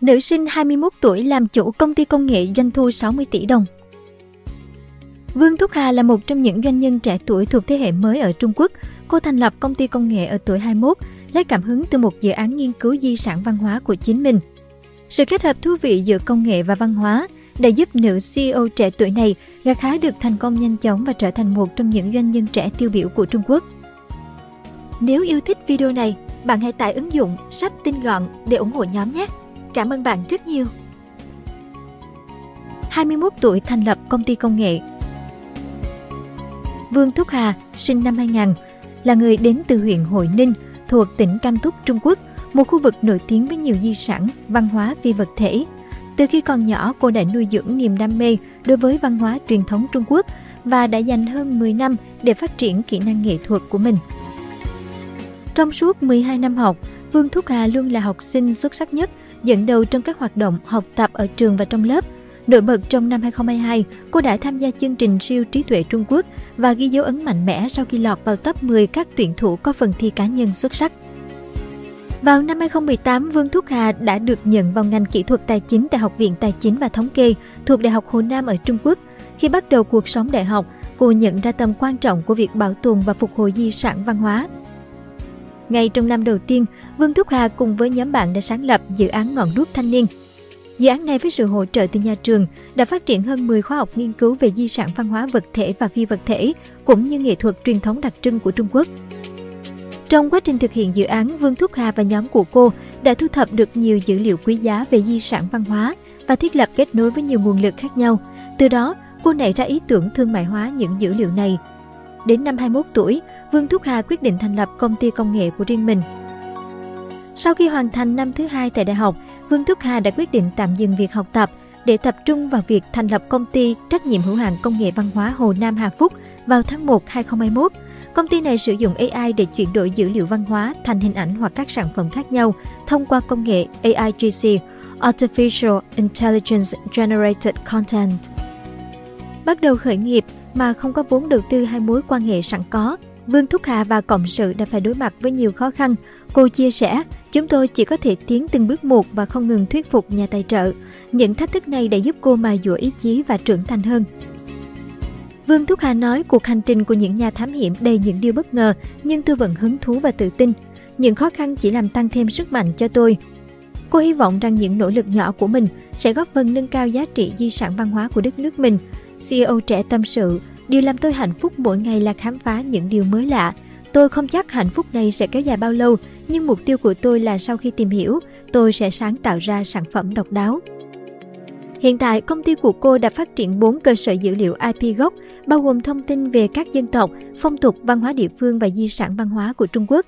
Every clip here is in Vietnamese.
Nữ sinh 21 tuổi làm chủ công ty công nghệ doanh thu 60 tỷ đồng. Vương Thúc Hà là một trong những doanh nhân trẻ tuổi thuộc thế hệ mới ở Trung Quốc. Cô thành lập công ty công nghệ ở tuổi 21, lấy cảm hứng từ một dự án nghiên cứu di sản văn hóa của chính mình. Sự kết hợp thú vị giữa công nghệ và văn hóa đã giúp nữ CEO trẻ tuổi này gặt hái được thành công nhanh chóng và trở thành một trong những doanh nhân trẻ tiêu biểu của Trung Quốc. Nếu yêu thích video này, bạn hãy tải ứng dụng sách tinh gọn để ủng hộ nhóm nhé. Cảm ơn bạn rất nhiều. 21 tuổi thành lập công ty công nghệ Vương Thúc Hà, sinh năm 2000, là người đến từ huyện Hội Ninh, thuộc tỉnh Cam Túc, Trung Quốc, một khu vực nổi tiếng với nhiều di sản, văn hóa phi vật thể. Từ khi còn nhỏ, cô đã nuôi dưỡng niềm đam mê đối với văn hóa truyền thống Trung Quốc và đã dành hơn 10 năm để phát triển kỹ năng nghệ thuật của mình. Trong suốt 12 năm học, Vương Thúc Hà luôn là học sinh xuất sắc nhất, dẫn đầu trong các hoạt động học tập ở trường và trong lớp. Nổi bật trong năm 2022, cô đã tham gia chương trình siêu trí tuệ Trung Quốc và ghi dấu ấn mạnh mẽ sau khi lọt vào top 10 các tuyển thủ có phần thi cá nhân xuất sắc. Vào năm 2018, Vương Thúc Hà đã được nhận vào ngành kỹ thuật tài chính tại Học viện Tài chính và Thống kê thuộc Đại học Hồ Nam ở Trung Quốc. Khi bắt đầu cuộc sống đại học, cô nhận ra tầm quan trọng của việc bảo tồn và phục hồi di sản văn hóa. Ngay trong năm đầu tiên, Vương Thúc Hà cùng với nhóm bạn đã sáng lập dự án Ngọn đuốc thanh niên. Dự án này với sự hỗ trợ từ nhà trường đã phát triển hơn 10 khóa học nghiên cứu về di sản văn hóa vật thể và phi vật thể, cũng như nghệ thuật truyền thống đặc trưng của Trung Quốc. Trong quá trình thực hiện dự án, Vương Thúc Hà và nhóm của cô đã thu thập được nhiều dữ liệu quý giá về di sản văn hóa và thiết lập kết nối với nhiều nguồn lực khác nhau. Từ đó, cô nảy ra ý tưởng thương mại hóa những dữ liệu này. Đến năm 21 tuổi, Vương Thúc Hà quyết định thành lập công ty công nghệ của riêng mình. Sau khi hoàn thành năm thứ hai tại đại học, Vương Thúc Hà đã quyết định tạm dừng việc học tập để tập trung vào việc thành lập công ty trách nhiệm hữu hạn công nghệ văn hóa Hồ Nam Hà Phúc vào tháng 1 2021. Công ty này sử dụng AI để chuyển đổi dữ liệu văn hóa thành hình ảnh hoặc các sản phẩm khác nhau thông qua công nghệ AIGC, Artificial Intelligence Generated Content. Bắt đầu khởi nghiệp mà không có vốn đầu tư hay mối quan hệ sẵn có, Vương Thúc Hà và Cộng sự đã phải đối mặt với nhiều khó khăn. Cô chia sẻ, chúng tôi chỉ có thể tiến từng bước một và không ngừng thuyết phục nhà tài trợ. Những thách thức này đã giúp cô mài dũa ý chí và trưởng thành hơn. Vương Thúc Hà nói cuộc hành trình của những nhà thám hiểm đầy những điều bất ngờ, nhưng tôi vẫn hứng thú và tự tin. Những khó khăn chỉ làm tăng thêm sức mạnh cho tôi. Cô hy vọng rằng những nỗ lực nhỏ của mình sẽ góp phần nâng cao giá trị di sản văn hóa của đất nước mình. CEO trẻ tâm sự, điều làm tôi hạnh phúc mỗi ngày là khám phá những điều mới lạ. Tôi không chắc hạnh phúc này sẽ kéo dài bao lâu, nhưng mục tiêu của tôi là sau khi tìm hiểu, tôi sẽ sáng tạo ra sản phẩm độc đáo. Hiện tại, công ty của cô đã phát triển 4 cơ sở dữ liệu IP gốc, bao gồm thông tin về các dân tộc, phong tục, văn hóa địa phương và di sản văn hóa của Trung Quốc.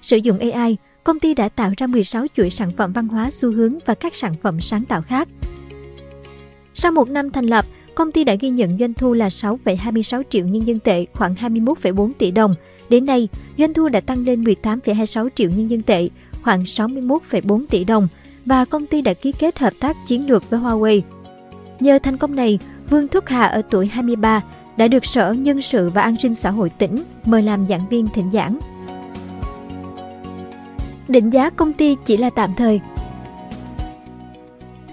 Sử dụng AI, công ty đã tạo ra 16 chuỗi sản phẩm văn hóa xu hướng và các sản phẩm sáng tạo khác. Sau một năm thành lập, công ty đã ghi nhận doanh thu là 6,26 triệu nhân dân tệ, khoảng 21,4 tỷ đồng. Đến nay, doanh thu đã tăng lên 18,26 triệu nhân dân tệ, khoảng 61,4 tỷ đồng – và công ty đã ký kết hợp tác chiến lược với Huawei. Nhờ thành công này, Vương Thúc Hà ở tuổi 23 đã được Sở Nhân sự và An sinh xã hội tỉnh mời làm giảng viên thỉnh giảng. Định giá công ty chỉ là tạm thời.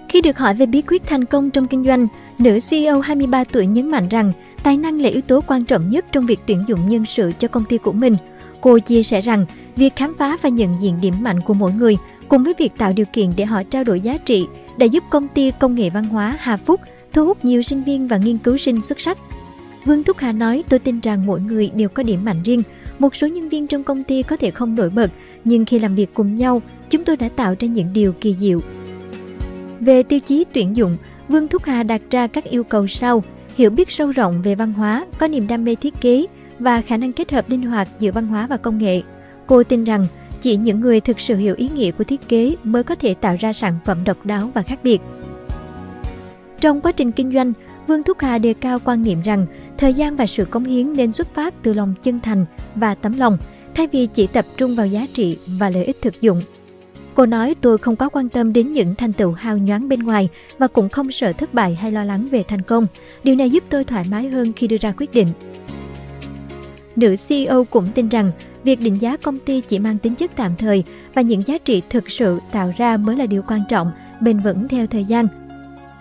Khi được hỏi về bí quyết thành công trong kinh doanh, nữ CEO 23 tuổi nhấn mạnh rằng tài năng là yếu tố quan trọng nhất trong việc tuyển dụng nhân sự cho công ty của mình. Cô chia sẻ rằng việc khám phá và nhận diện điểm mạnh của mỗi người cùng với việc tạo điều kiện để họ trao đổi giá trị đã giúp công ty công nghệ văn hóa Hà Phúc thu hút nhiều sinh viên và nghiên cứu sinh xuất sắc. Vương Thúc Hà nói, tôi tin rằng mỗi người đều có điểm mạnh riêng. Một số nhân viên trong công ty có thể không nổi bật, nhưng khi làm việc cùng nhau, chúng tôi đã tạo ra những điều kỳ diệu. Về tiêu chí tuyển dụng, Vương Thúc Hà đặt ra các yêu cầu sau, hiểu biết sâu rộng về văn hóa, có niềm đam mê thiết kế và khả năng kết hợp linh hoạt giữa văn hóa và công nghệ. Cô tin rằng chỉ những người thực sự hiểu ý nghĩa của thiết kế mới có thể tạo ra sản phẩm độc đáo và khác biệt. Trong quá trình kinh doanh, Vương Thúc Hà đề cao quan niệm rằng thời gian và sự cống hiến nên xuất phát từ lòng chân thành và tấm lòng, thay vì chỉ tập trung vào giá trị và lợi ích thực dụng. Cô nói tôi không có quan tâm đến những thành tựu hào nhoáng bên ngoài và cũng không sợ thất bại hay lo lắng về thành công. Điều này giúp tôi thoải mái hơn khi đưa ra quyết định. Nữ CEO cũng tin rằng việc định giá công ty chỉ mang tính chất tạm thời và những giá trị thực sự tạo ra mới là điều quan trọng, bền vững theo thời gian.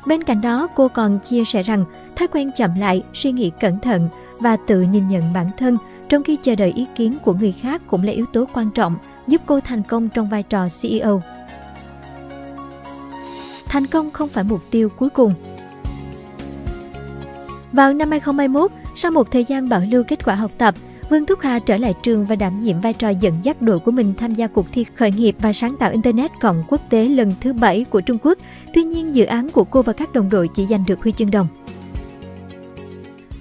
Bên cạnh đó, cô còn chia sẻ rằng thói quen chậm lại, suy nghĩ cẩn thận và tự nhìn nhận bản thân trong khi chờ đợi ý kiến của người khác cũng là yếu tố quan trọng giúp cô thành công trong vai trò CEO. Thành công không phải mục tiêu cuối cùng. Vào năm 2021, sau một thời gian bảo lưu kết quả học tập, Vương Thúc Hà trở lại trường và đảm nhiệm vai trò dẫn dắt đội của mình tham gia cuộc thi khởi nghiệp và sáng tạo Internet cộng quốc tế lần thứ 7 của Trung Quốc. Tuy nhiên, dự án của cô và các đồng đội chỉ giành được huy chương đồng.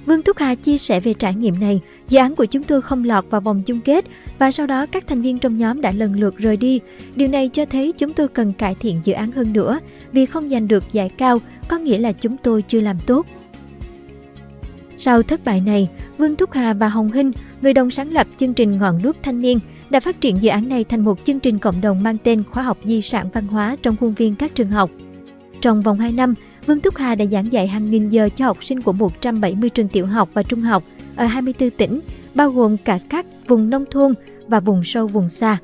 Vương Thúc Hà chia sẻ về trải nghiệm này, dự án của chúng tôi không lọt vào vòng chung kết và sau đó các thành viên trong nhóm đã lần lượt rời đi. Điều này cho thấy chúng tôi cần cải thiện dự án hơn nữa, vì không giành được giải cao có nghĩa là chúng tôi chưa làm tốt. Sau thất bại này, Vương Thúc Hà và Hồng Hinh, người đồng sáng lập chương trình Ngọn đuốc thanh niên, đã phát triển dự án này thành một chương trình cộng đồng mang tên Khóa học di sản văn hóa trong khuôn viên các trường học. Trong vòng 2 năm, Vương Thúc Hà đã giảng dạy hàng nghìn giờ cho học sinh của 170 trường tiểu học và trung học ở 24 tỉnh, bao gồm cả các vùng nông thôn và vùng sâu vùng xa.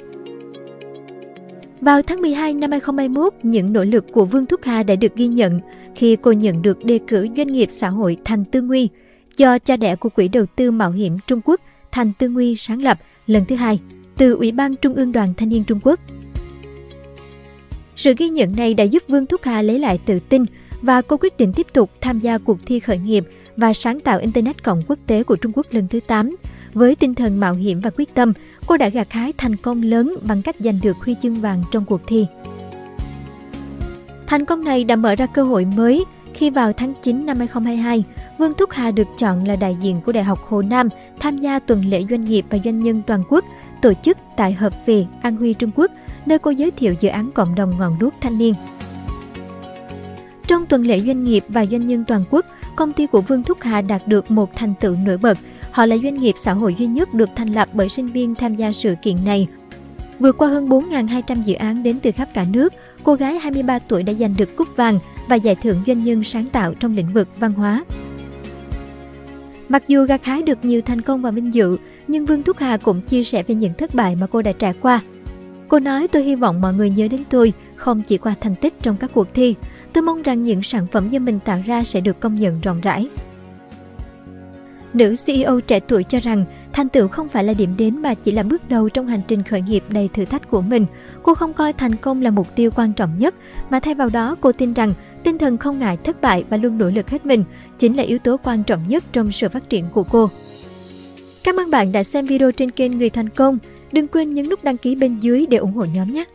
Vào tháng 12 năm 2021, những nỗ lực của Vương Thúc Hà đã được ghi nhận khi cô nhận được đề cử doanh nghiệp xã hội Thành Tư Nguy – do cha đẻ của Quỹ đầu tư mạo hiểm Trung Quốc Thành Tư Nguy sáng lập lần thứ hai từ Ủy ban Trung ương Đoàn Thanh niên Trung Quốc. Sự ghi nhận này đã giúp Vương Thúc Hà lấy lại tự tin và cô quyết định tiếp tục tham gia cuộc thi khởi nghiệp và sáng tạo Internet cộng quốc tế của Trung Quốc lần thứ 8. Với tinh thần mạo hiểm và quyết tâm, cô đã gặt hái thành công lớn bằng cách giành được huy chương vàng trong cuộc thi. Thành công này đã mở ra cơ hội mới khi vào tháng 9 năm 2022, Vương Thúc Hà được chọn là đại diện của Đại học Hồ Nam tham gia tuần lễ doanh nghiệp và doanh nhân toàn quốc tổ chức tại Hợp Phì, An Huy, Trung Quốc, nơi cô giới thiệu dự án cộng đồng ngọn đuốc thanh niên. Trong tuần lễ doanh nghiệp và doanh nhân toàn quốc, công ty của Vương Thúc Hà đạt được một thành tựu nổi bật. Họ là doanh nghiệp xã hội duy nhất được thành lập bởi sinh viên tham gia sự kiện này. Vượt qua hơn 4.200 dự án đến từ khắp cả nước, cô gái 23 tuổi đã giành được cúp vàng và giải thưởng doanh nhân sáng tạo trong lĩnh vực văn hóa. Mặc dù gặt hái được nhiều thành công và vinh dự, nhưng Vương Thúc Hà cũng chia sẻ về những thất bại mà cô đã trải qua. Cô nói tôi hy vọng mọi người nhớ đến tôi không chỉ qua thành tích trong các cuộc thi. Tôi mong rằng những sản phẩm do mình tạo ra sẽ được công nhận rộng rãi. Nữ CEO trẻ tuổi cho rằng thành tựu không phải là điểm đến mà chỉ là bước đầu trong hành trình khởi nghiệp đầy thử thách của mình. Cô không coi thành công là mục tiêu quan trọng nhất, mà thay vào đó cô tin rằng Tinh thần không ngại thất bại và luôn nỗ lực hết mình chính là yếu tố quan trọng nhất trong sự phát triển của cô. Cảm ơn bạn đã xem video trên kênh Người Thành Công. Đừng quên nhấn nút đăng ký bên dưới để ủng hộ nhóm nhé!